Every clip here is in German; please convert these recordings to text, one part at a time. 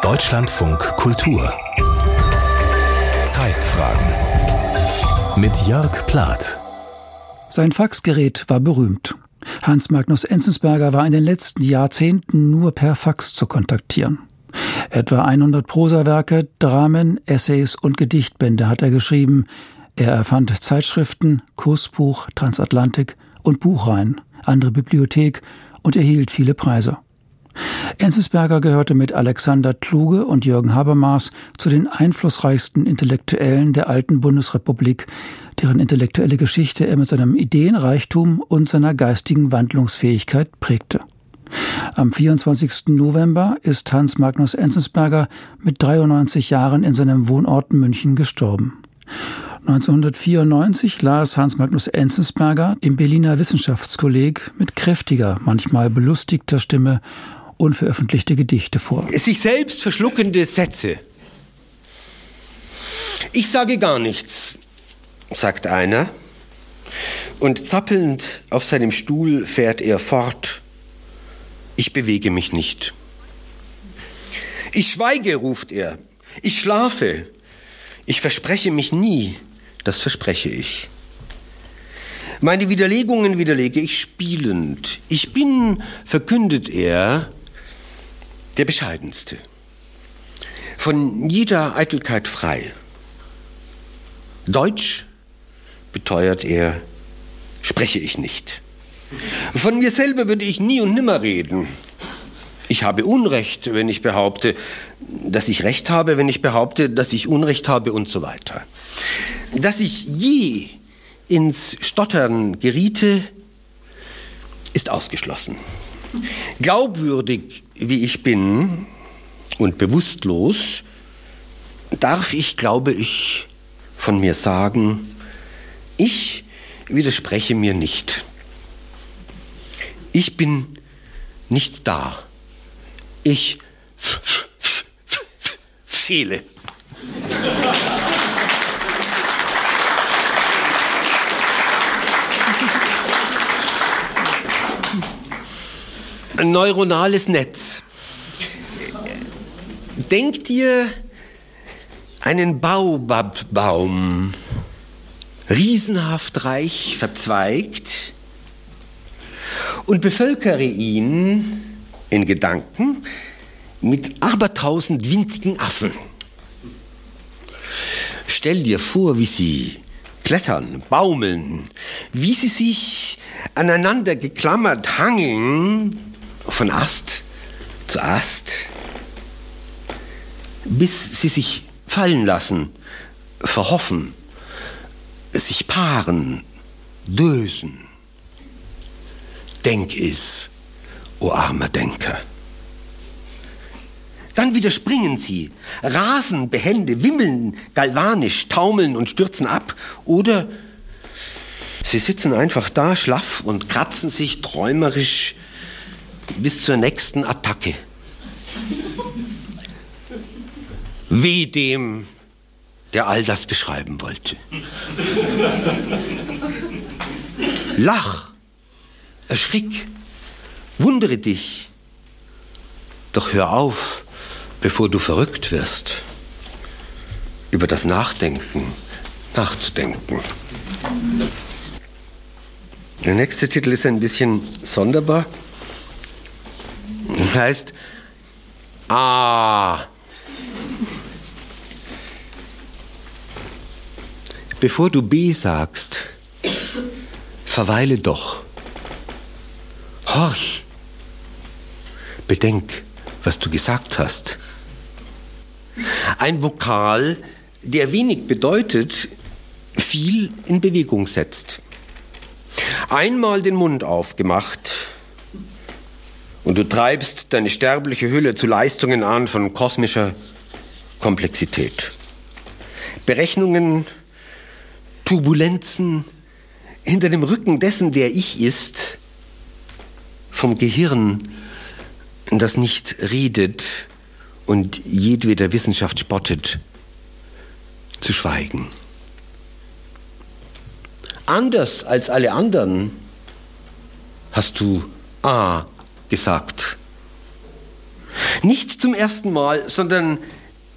Deutschlandfunk Kultur Zeitfragen mit Jörg Plath. Sein Faxgerät war berühmt. Hans Magnus Enzensberger war in den letzten Jahrzehnten nur per Fax zu kontaktieren. Etwa 100 Prosawerke, Dramen, Essays und Gedichtbände hat er geschrieben. Er erfand Zeitschriften, Kursbuch, Transatlantik und Buchreihen, andere Bibliothek und erhielt viele Preise. Enzensberger gehörte mit Alexander Kluge und Jürgen Habermas zu den einflussreichsten Intellektuellen der alten Bundesrepublik, deren intellektuelle Geschichte er mit seinem Ideenreichtum und seiner geistigen Wandlungsfähigkeit prägte. Am 24. November ist Hans Magnus Enzensberger mit 93 Jahren in seinem Wohnort München gestorben. 1994 las Hans Magnus Enzensberger im Berliner Wissenschaftskolleg mit kräftiger, manchmal belustigter Stimme unveröffentlichte Gedichte vor. Sich selbst verschluckende Sätze. Ich sage gar nichts, sagt einer, und zappelnd auf seinem Stuhl fährt er fort. Ich bewege mich nicht. Ich schweige, ruft er. Ich schlafe. Ich verspreche mich nie. Das verspreche ich. Meine Widerlegungen widerlege ich spielend. Ich bin, verkündet er, der bescheidenste. Von jeder Eitelkeit frei. Deutsch, beteuert er, spreche ich nicht. Von mir selber würde ich nie und nimmer reden. Ich habe Unrecht, wenn ich behaupte, dass ich Recht habe, wenn ich behaupte, dass ich Unrecht habe und so weiter. Dass ich je ins Stottern geriete, ist ausgeschlossen. Glaubwürdig wie ich bin und bewusstlos, darf ich, glaube ich, von mir sagen, ich widerspreche mir nicht. Ich bin nicht da. Ich fehle. Ein neuronales Netz. Denk dir einen Baobabbaum, riesenhaft reich verzweigt, und bevölkere ihn in Gedanken mit abertausend winzigen Affen. Stell dir vor, wie sie klettern, baumeln, wie sie sich aneinander geklammert hangeln, von Ast zu Ast, bis sie sich fallen lassen, verhoffen, sich paaren, dösen. Denk es, o armer Denker. Dann wieder springen sie, rasen behende, wimmeln galvanisch, taumeln und stürzen ab. Oder sie sitzen einfach da, schlaff und kratzen sich träumerisch bis zur nächsten Attacke. Wie dem, der all das beschreiben wollte. Lach, erschrick, wundere dich, doch hör auf, bevor du verrückt wirst, über das Nachdenken nachzudenken. Der nächste Titel ist ein bisschen sonderbar. Heißt Ah. Bevor du B sagst, verweile doch. Horch. Bedenk, was du gesagt hast. Ein Vokal, der wenig bedeutet, viel in Bewegung setzt. Einmal den Mund aufgemacht und du treibst deine sterbliche Hülle zu Leistungen an von kosmischer Komplexität. Berechnungen, Turbulenzen hinter dem Rücken dessen, der ich ist, vom Gehirn, das nicht redet und jedweder Wissenschaft spottet, zu schweigen. Anders als alle anderen hast du A gesagt. Nicht zum ersten Mal, sondern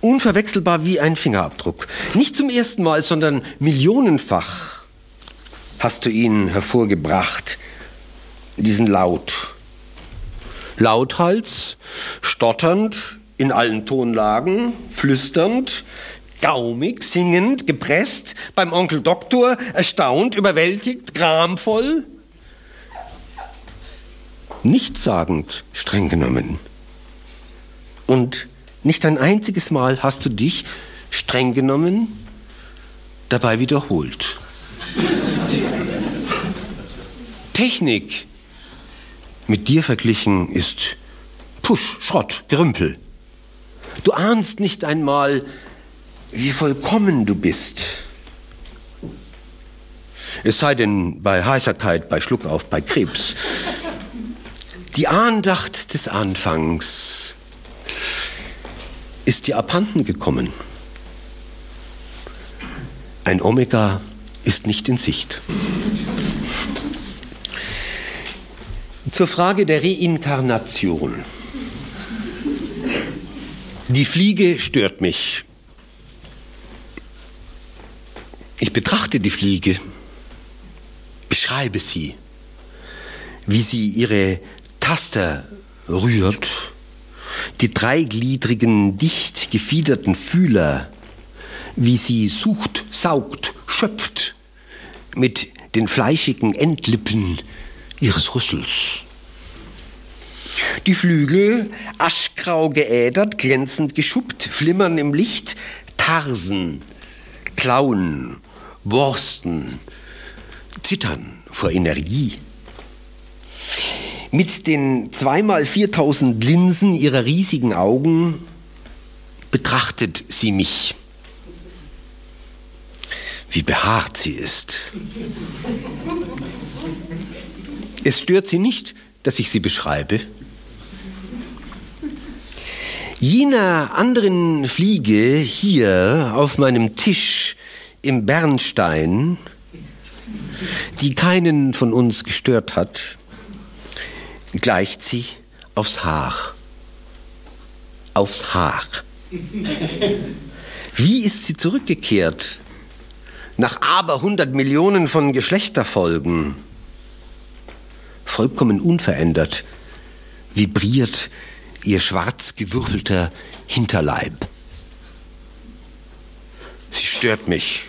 unverwechselbar wie ein Fingerabdruck. Nicht zum ersten Mal, sondern millionenfach hast du ihn hervorgebracht, diesen Laut. Lauthals, stotternd, in allen Tonlagen, flüsternd, gaumig, singend, gepresst, beim Onkel Doktor, erstaunt, überwältigt, gramvoll, nichtssagend, streng genommen. Und nicht ein einziges Mal hast du dich, streng genommen, dabei wiederholt. Technik mit dir verglichen ist Pusch, Schrott, Gerümpel. Du ahnst nicht einmal, wie vollkommen du bist. Es sei denn bei Heiserkeit, bei Schluckauf, bei Krebs. Die Andacht des Anfangs ist dir abhanden gekommen. Ein Omega ist nicht in Sicht. Zur Frage der Reinkarnation. Die Fliege stört mich. Ich betrachte die Fliege, beschreibe sie, wie sie ihre Taster rührt, die dreigliedrigen, dicht gefiederten Fühler, wie sie sucht, saugt, schöpft mit den fleischigen Endlippen ihres Rüssels. Die Flügel, aschgrau geädert, glänzend geschuppt, flimmern im Licht, Tarsen, Klauen, Borsten, zittern vor Energie. Mit den zweimal 4000 Linsen ihrer riesigen Augen betrachtet sie mich. Wie behaart sie ist. Es stört sie nicht, dass ich sie beschreibe. Jener anderen Fliege hier auf meinem Tisch im Bernstein, die keinen von uns gestört hat, gleicht sie aufs Haar. Aufs Haar. Wie ist sie zurückgekehrt? Nach aber hundert Millionen von Geschlechterfolgen vollkommen unverändert, vibriert ihr schwarz gewürfelter Hinterleib. Sie stört mich.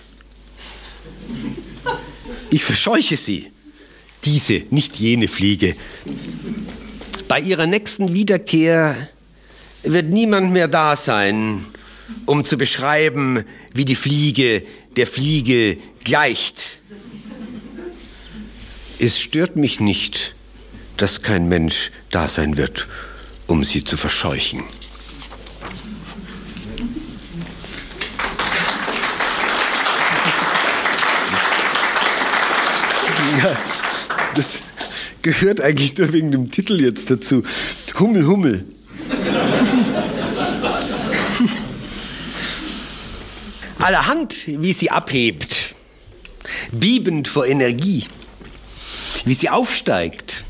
Ich verscheuche sie. Diese, nicht jene Fliege. Bei ihrer nächsten Wiederkehr wird niemand mehr da sein, um zu beschreiben, wie die Fliege der Fliege gleicht. Es stört mich nicht, dass kein Mensch da sein wird, um sie zu verscheuchen. Das gehört eigentlich nur wegen dem Titel jetzt dazu. Hummel, Hummel. Allerhand, wie sie abhebt, biebend vor Energie wie sie aufsteigt,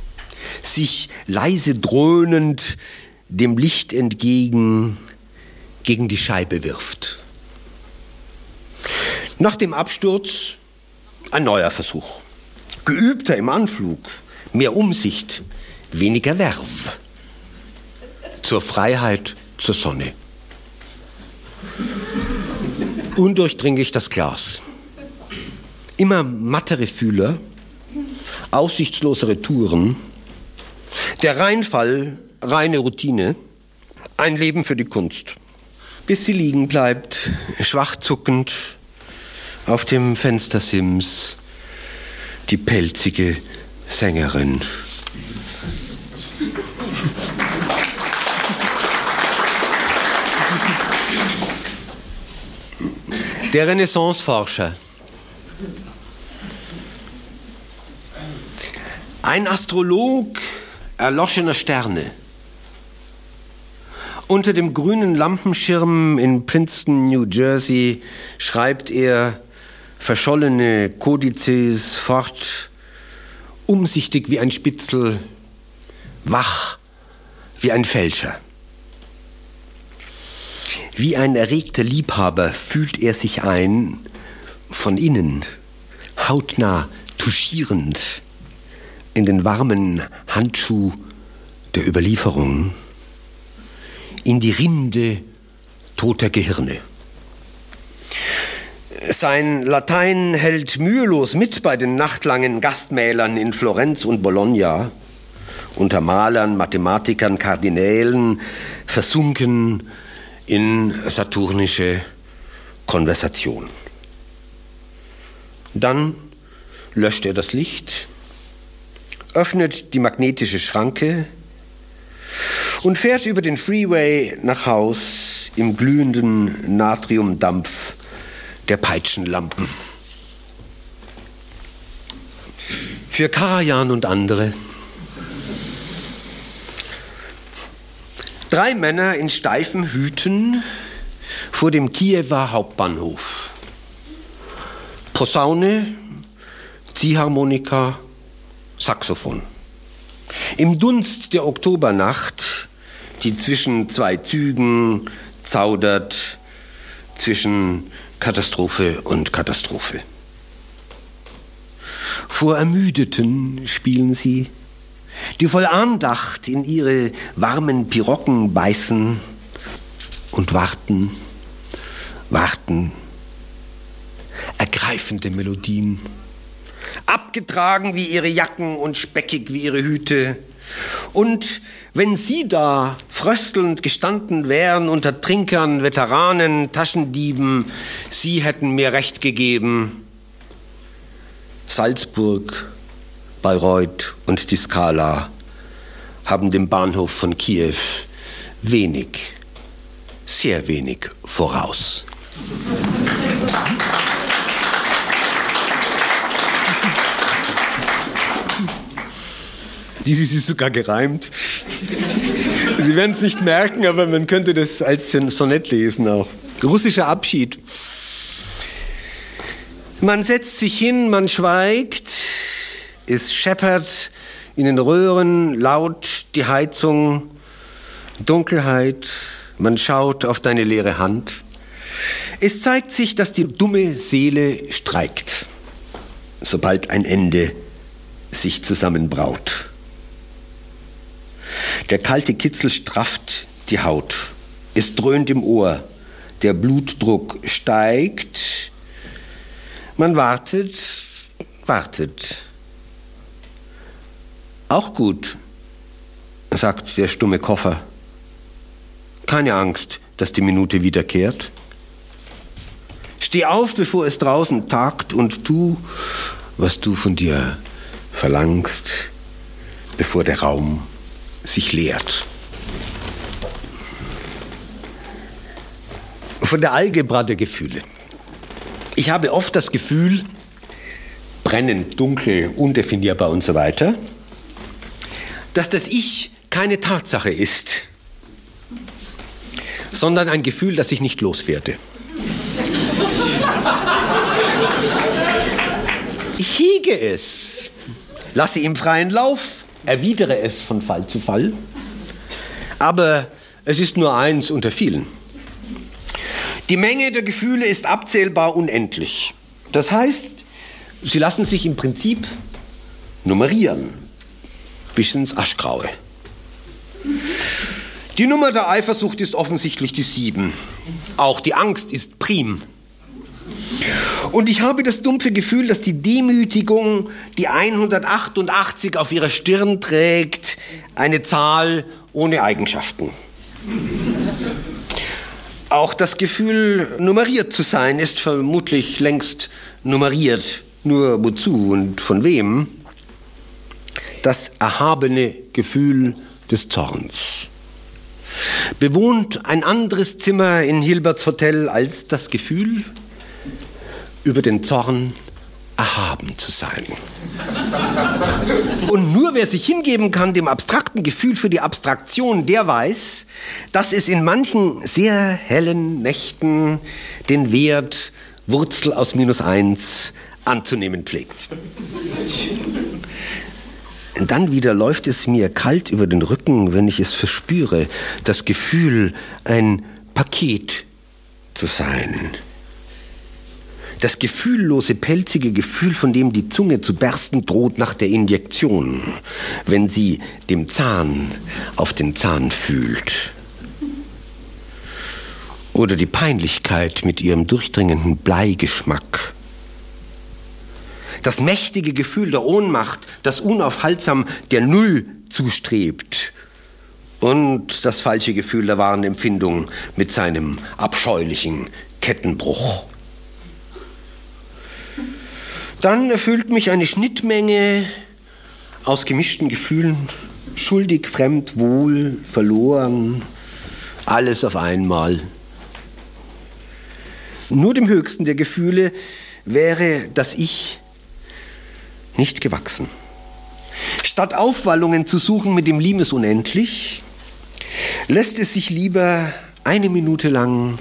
sich leise dröhnend dem Licht entgegen gegen die Scheibe wirft. Nach dem Absturz ein neuer Versuch. Geübter im Anflug, mehr Umsicht, weniger Werf. Zur Freiheit, zur Sonne. Undurchdringlich das Glas. Immer mattere Fühler, aussichtslosere Touren, der Reinfall, reine Routine, ein Leben für die Kunst. Bis sie liegen bleibt, schwach zuckend, auf dem Fenstersims, die pelzige Sängerin. Der Renaissanceforscher Ein Astrolog erloschener Sterne. Unter dem grünen Lampenschirm in Princeton, New Jersey, schreibt er verschollene Kodizes fort, umsichtig wie ein Spitzel, wach wie ein Fälscher. Wie ein erregter Liebhaber fühlt er sich ein, von innen, hautnah, touchierend, in den warmen Handschuh der Überlieferung, in die Rinde toter Gehirne. Sein Latein hält mühelos mit bei den nachtlangen Gastmälern in Florenz und Bologna, unter Malern, Mathematikern, Kardinälen, versunken in saturnische Konversation. Dann löscht er das Licht, öffnet die magnetische Schranke und fährt über den Freeway nach Haus im glühenden Natriumdampf der Peitschenlampen. Für Karajan und andere. Drei Männer in steifen Hüten vor dem Kiewer Hauptbahnhof. Posaune, Ziehharmonika, Saxophon. Im Dunst der Oktobernacht, die zwischen zwei Zügen zaudert, zwischen Katastrophe und Katastrophe. Vor Ermüdeten spielen sie, die voll Andacht in ihre warmen Pirocken beißen und warten, warten. Ergreifende Melodien, abgetragen wie ihre Jacken und speckig wie ihre Hüte. Und wenn Sie da fröstelnd gestanden wären unter Trinkern, Veteranen, Taschendieben, Sie hätten mir Recht gegeben. Salzburg, Bayreuth und die Skala haben dem Bahnhof von Kiew wenig, sehr wenig voraus. Dieses ist sogar gereimt. Sie werden es nicht merken, aber man könnte das als Sonett lesen auch. Russischer Abschied. Man setzt sich hin, man schweigt, es scheppert in den Röhren laut die Heizung, Dunkelheit, man schaut auf deine leere Hand. Es zeigt sich, dass die dumme Seele streikt, sobald ein Ende sich zusammenbraut. Der kalte Kitzel strafft die Haut. Es dröhnt im Ohr. Der Blutdruck steigt. Man wartet, wartet. Auch gut, sagt der stumme Koffer. Keine Angst, dass die Minute wiederkehrt. Steh auf, bevor es draußen tagt und tu, was du von dir verlangst, bevor der Raum sich leert. Von der Algebra der Gefühle. Ich habe oft das Gefühl, brennend, dunkel, undefinierbar und so weiter, dass das Ich keine Tatsache ist, sondern ein Gefühl, das ich nicht loswerde. Ich hege es, lasse ihm freien Lauf, erwidere es von Fall zu Fall, aber es ist nur eins unter vielen. Die Menge der Gefühle ist abzählbar unendlich. Das heißt, sie lassen sich im Prinzip nummerieren, bis ins Aschgraue. Die Nummer der Eifersucht ist offensichtlich die sieben. Auch die Angst ist prim. Und ich habe das dumpfe Gefühl, dass die Demütigung, die 188 auf ihrer Stirn trägt, eine Zahl ohne Eigenschaften. Auch das Gefühl, nummeriert zu sein, ist vermutlich längst nummeriert. Nur wozu und von wem? Das erhabene Gefühl des Zorns. Bewohnt ein anderes Zimmer in Hilberts Hotel als das Gefühl? Über den Zorn erhaben zu sein. Und nur wer sich hingeben kann dem abstrakten Gefühl für die Abstraktion, der weiß, dass es in manchen sehr hellen Nächten den Wert Wurzel aus minus eins anzunehmen pflegt. Dann wieder läuft es mir kalt über den Rücken, wenn ich es verspüre, das Gefühl, ein Paket zu sein. Das gefühllose, pelzige Gefühl, von dem die Zunge zu bersten droht nach der Injektion, wenn sie dem Zahn auf den Zahn fühlt. Oder die Peinlichkeit mit ihrem durchdringenden Bleigeschmack. Das mächtige Gefühl der Ohnmacht, das unaufhaltsam der Null zustrebt. Und das falsche Gefühl der wahren Empfindung mit seinem abscheulichen Kettenbruch. Dann erfüllt mich eine Schnittmenge aus gemischten Gefühlen, schuldig, fremd, wohl, verloren, alles auf einmal. Nur dem höchsten der Gefühle wäre das Ich nicht gewachsen. Statt Aufwallungen zu suchen mit dem Liebes unendlich, lässt es sich lieber eine Minute lang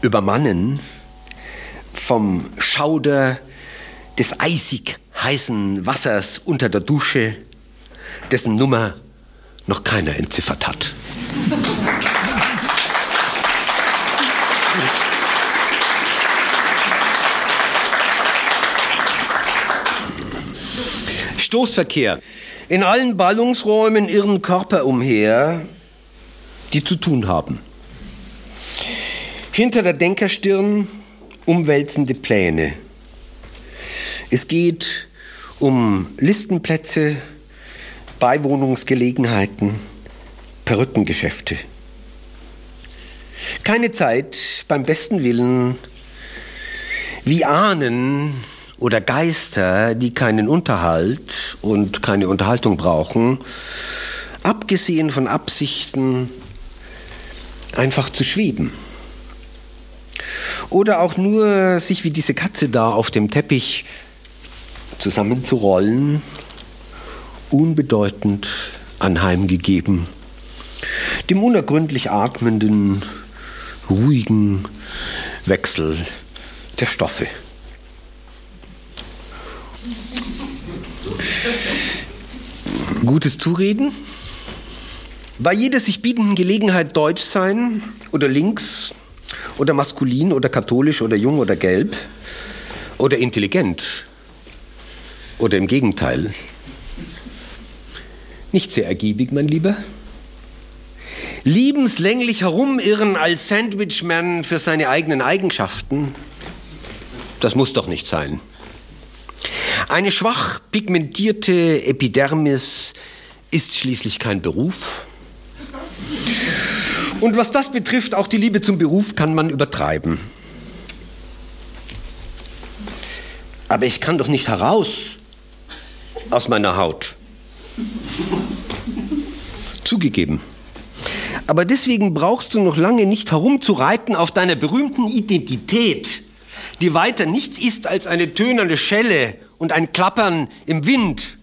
übermannen vom Schauder des eisig heißen Wassers unter der Dusche, dessen Nummer noch keiner entziffert hat. Stoßverkehr. In allen Ballungsräumen irren Körper umher, die zu tun haben. Hinter der Denkerstirn umwälzende Pläne. Es geht um Listenplätze, Beiwohnungsgelegenheiten, Perückengeschäfte. Keine Zeit beim besten Willen, wie Ahnen oder Geister, die keinen Unterhalt und keine Unterhaltung brauchen, abgesehen von Absichten, einfach zu schweben. Oder auch nur sich wie diese Katze da auf dem Teppich zusammenzurollen, unbedeutend anheimgegeben, dem unergründlich atmenden, ruhigen Wechsel der Stoffe. Gutes Zureden? Bei jeder sich bietenden Gelegenheit deutsch sein oder links oder maskulin oder katholisch oder jung oder gelb oder intelligent oder im Gegenteil? Nicht sehr ergiebig, mein Lieber. Liebenslänglich herumirren als Sandwichman für seine eigenen Eigenschaften, das muss doch nicht sein. Eine schwach pigmentierte Epidermis ist schließlich kein Beruf. Und was das betrifft, auch die Liebe zum Beruf kann man übertreiben. Aber ich kann doch nicht heraus aus meiner Haut. Zugegeben. Aber deswegen brauchst du noch lange nicht herumzureiten auf deiner berühmten Identität, die weiter nichts ist als eine tönerne Schelle und ein Klappern im Wind.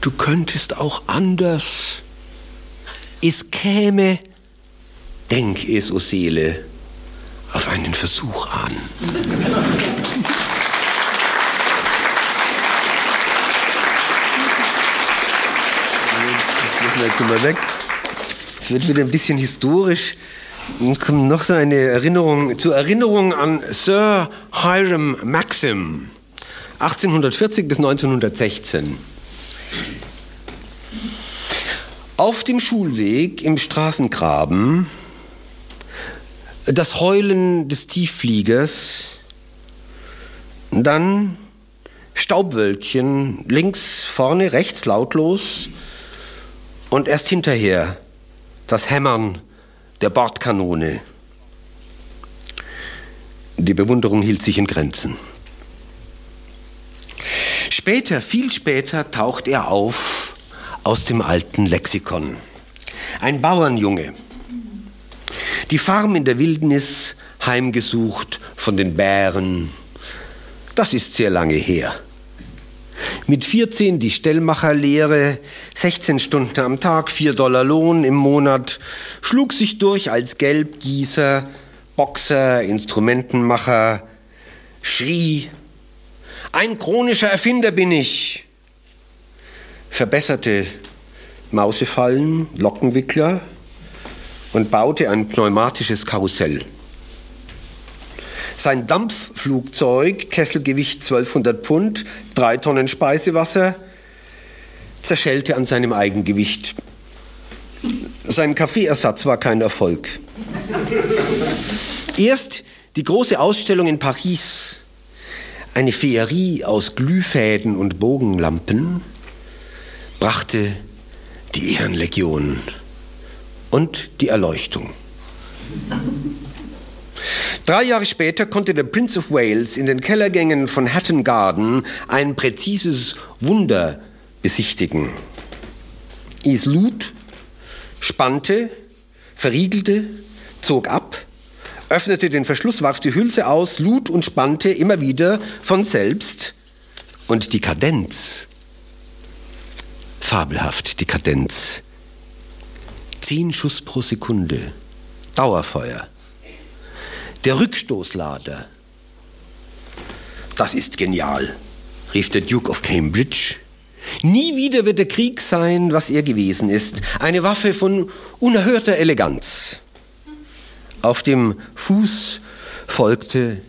Du könntest auch anders. Es käme, denk es, o Seele, auf einen Versuch an. Jetzt sind wir weg. Es wird wieder ein bisschen historisch. Dann kommt noch so eine Erinnerung, zur Erinnerung an Sir Hiram Maxim, 1840 bis 1916. Auf dem Schulweg im Straßengraben das Heulen des Tieffliegers, dann Staubwölkchen, links, vorne, rechts, lautlos und erst hinterher das Hämmern der Bordkanone. Die Bewunderung hielt sich in Grenzen. Später, viel später, taucht er auf aus dem alten Lexikon. Ein Bauernjunge. Die Farm in der Wildnis, heimgesucht von den Bären. Das ist sehr lange her. Mit 14 die Stellmacherlehre, 16 Stunden am Tag, 4 Dollar Lohn im Monat, schlug sich durch als Gelbgießer, Boxer, Instrumentenmacher, schrie, ein chronischer Erfinder bin ich, verbesserte Mausefallen, Lockenwickler und baute ein pneumatisches Karussell. Sein Dampfflugzeug, Kesselgewicht 1200 Pfund, drei Tonnen Speisewasser, zerschellte an seinem Eigengewicht. Sein Kaffeeersatz war kein Erfolg. Erst die große Ausstellung in Paris, eine Feerie aus Glühfäden und Bogenlampen, brachte die Ehrenlegion und die Erleuchtung. Drei Jahre später konnte der Prince of Wales in den Kellergängen von Hatton Garden ein präzises Wunder besichtigen. Es lud, spannte, verriegelte, zog ab, öffnete den Verschluss, warf die Hülse aus, lud und spannte immer wieder von selbst. Und die Kadenz, fabelhaft die Kadenz, zehn Schuss pro Sekunde, Dauerfeuer. Der Rückstoßlader. Das ist genial, rief der Duke of Cambridge. Nie wieder wird der Krieg sein, was er gewesen ist. Eine Waffe von unerhörter Eleganz. Auf dem Fuß folgte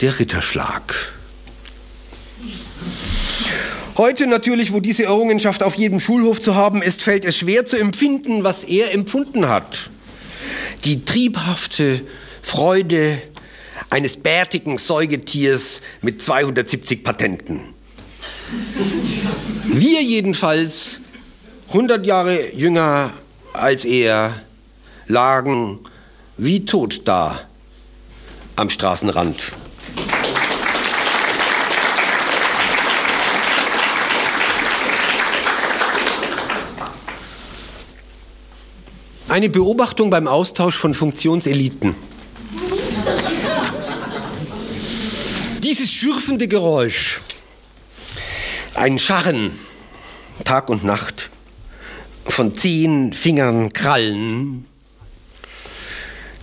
der Ritterschlag. Heute natürlich, wo diese Errungenschaft auf jedem Schulhof zu haben ist, fällt es schwer zu empfinden, was er empfunden hat. Die triebhafte Freude eines bärtigen Säugetiers mit 270 Patenten. Wir jedenfalls, 100 Jahre jünger als er, lagen wie tot da am Straßenrand. Eine Beobachtung beim Austausch von Funktionseliten. Dieses schürfende Geräusch, ein Scharren, Tag und Nacht, von zehn Fingern Krallen,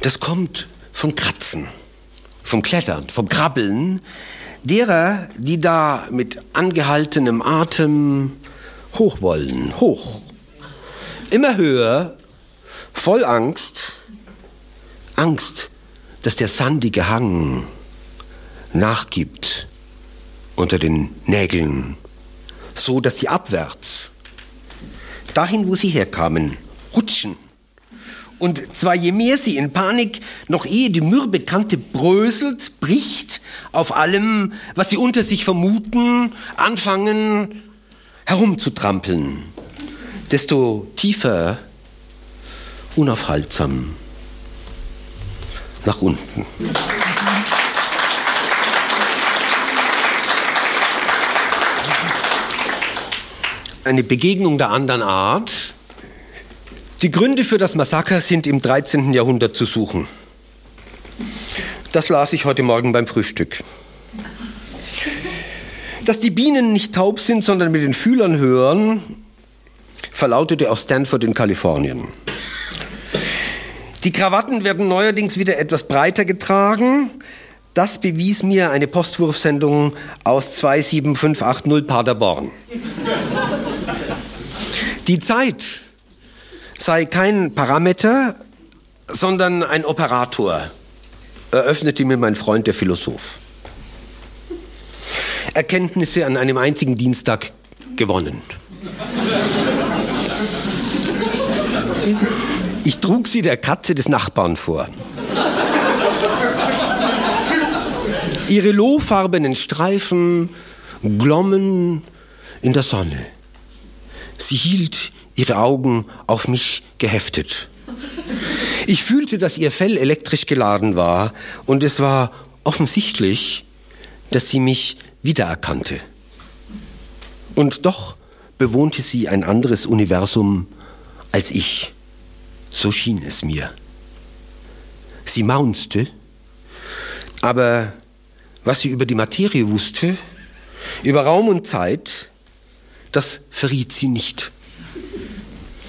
das kommt vom Kratzen, vom Klettern, vom Krabbeln. Derer, die da mit angehaltenem Atem hoch wollen, hoch, immer höher, voll Angst, Angst, dass der sandige Hang nachgibt unter den Nägeln, so dass sie abwärts, dahin, wo sie herkamen, rutschen. Und zwar je mehr sie in Panik, noch ehe die mürbe Kante bröselt, bricht, auf allem, was sie unter sich vermuten, anfangen herumzutrampeln, desto tiefer, unaufhaltsam nach unten. Eine Begegnung der anderen Art. Die Gründe für das Massaker sind im 13. Jahrhundert zu suchen. Das las ich heute Morgen beim Frühstück. Dass die Bienen nicht taub sind, sondern mit den Fühlern hören, verlautete aus Stanford in Kalifornien. Die Krawatten werden neuerdings wieder etwas breiter getragen. Das bewies mir eine Postwurfsendung aus 27580 Paderborn. Die Zeit sei kein Parameter, sondern ein Operator, eröffnete mir mein Freund, der Philosoph. Erkenntnisse an einem einzigen Dienstag gewonnen. Ich trug sie der Katze des Nachbarn vor. Ihre lohfarbenen Streifen glommen in der Sonne. Sie hielt ihre Augen auf mich geheftet. Ich fühlte, dass ihr Fell elektrisch geladen war und es war offensichtlich, dass sie mich wiedererkannte. Und doch bewohnte sie ein anderes Universum als ich. So schien es mir. Sie maunzte, aber was sie über die Materie wusste, über Raum und Zeit, das verriet sie nicht.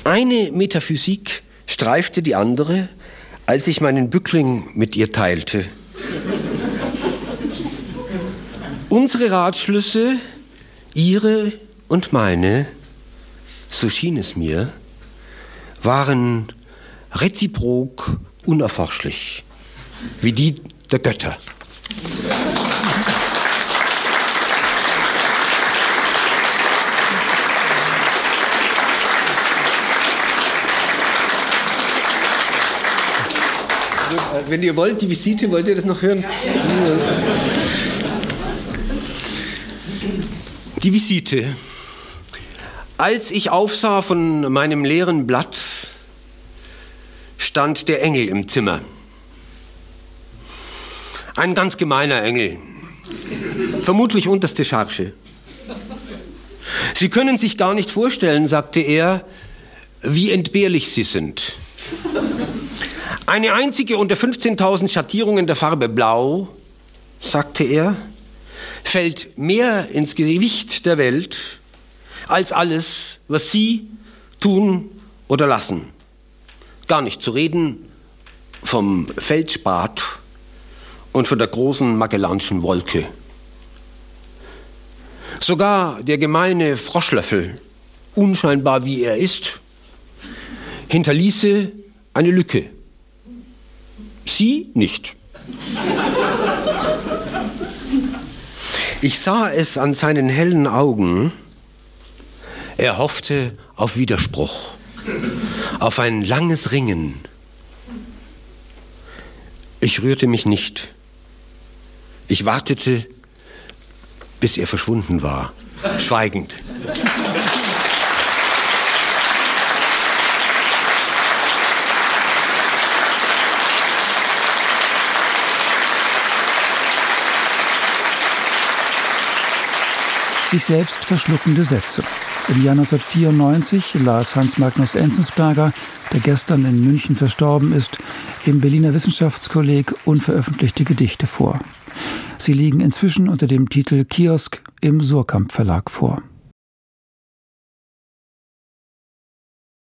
Eine Metaphysik streifte die andere, als ich meinen Bückling mit ihr teilte. Unsere Ratschlüsse, ihre und meine, so schien es mir, waren reziprok unerforschlich, wie die der Götter. Wenn ihr wollt, die Visite, wollt ihr das noch hören? Die Visite. Als ich aufsah von meinem leeren Blatt, stand der Engel im Zimmer. Ein ganz gemeiner Engel. Vermutlich unterste Charge. Sie können sich gar nicht vorstellen, sagte er, wie entbehrlich Sie sind. Eine einzige unter 15.000 Schattierungen der Farbe Blau, sagte er, fällt mehr ins Gewicht der Welt als alles, was Sie tun oder lassen. Gar nicht zu reden vom Feldspat und von der großen Magellanschen Wolke. Sogar der gemeine Froschlöffel, unscheinbar wie er ist, hinterließe eine Lücke. Sie nicht. Ich sah es an seinen hellen Augen. Er hoffte auf Widerspruch, auf ein langes Ringen. Ich rührte mich nicht. Ich wartete, bis er verschwunden war, schweigend. Sich selbst verschluckende Sätze. Im Jahr 1994 las Hans Magnus Enzensberger, der gestern in München verstorben ist, im Berliner Wissenschaftskolleg unveröffentlichte Gedichte vor. Sie liegen inzwischen unter dem Titel Kiosk im Surkamp Verlag vor.